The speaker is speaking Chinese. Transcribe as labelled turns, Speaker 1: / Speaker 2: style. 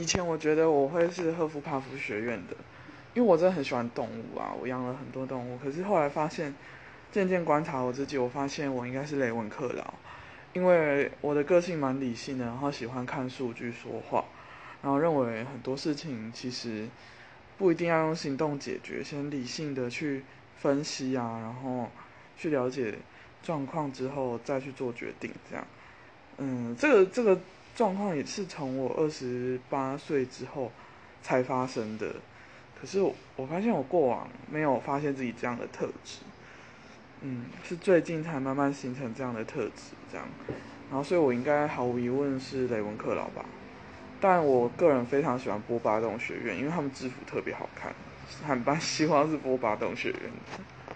Speaker 1: 以前我觉得我会是赫夫帕夫学院的，因为我真的很喜欢动物啊，我养了很多动物。可是后来发现，渐渐观察我自己，我发现我应该是雷文克劳，因为我的个性蛮理性的，然后喜欢看数据说话，然后认为很多事情其实不一定要用行动解决，先理性的去分析啊，然后去了解状况之后再去做决定，这样。嗯，这个这个状况也是从我二十八岁之后才发生的。可是我我发现我过往没有发现自己这样的特质，嗯，是最近才慢慢形成这样的特质，这样。然后，所以我应该毫无疑问是雷文克劳吧。但我个人非常喜欢波巴洞学院，因为他们制服特别好看。很希望是波巴洞学院。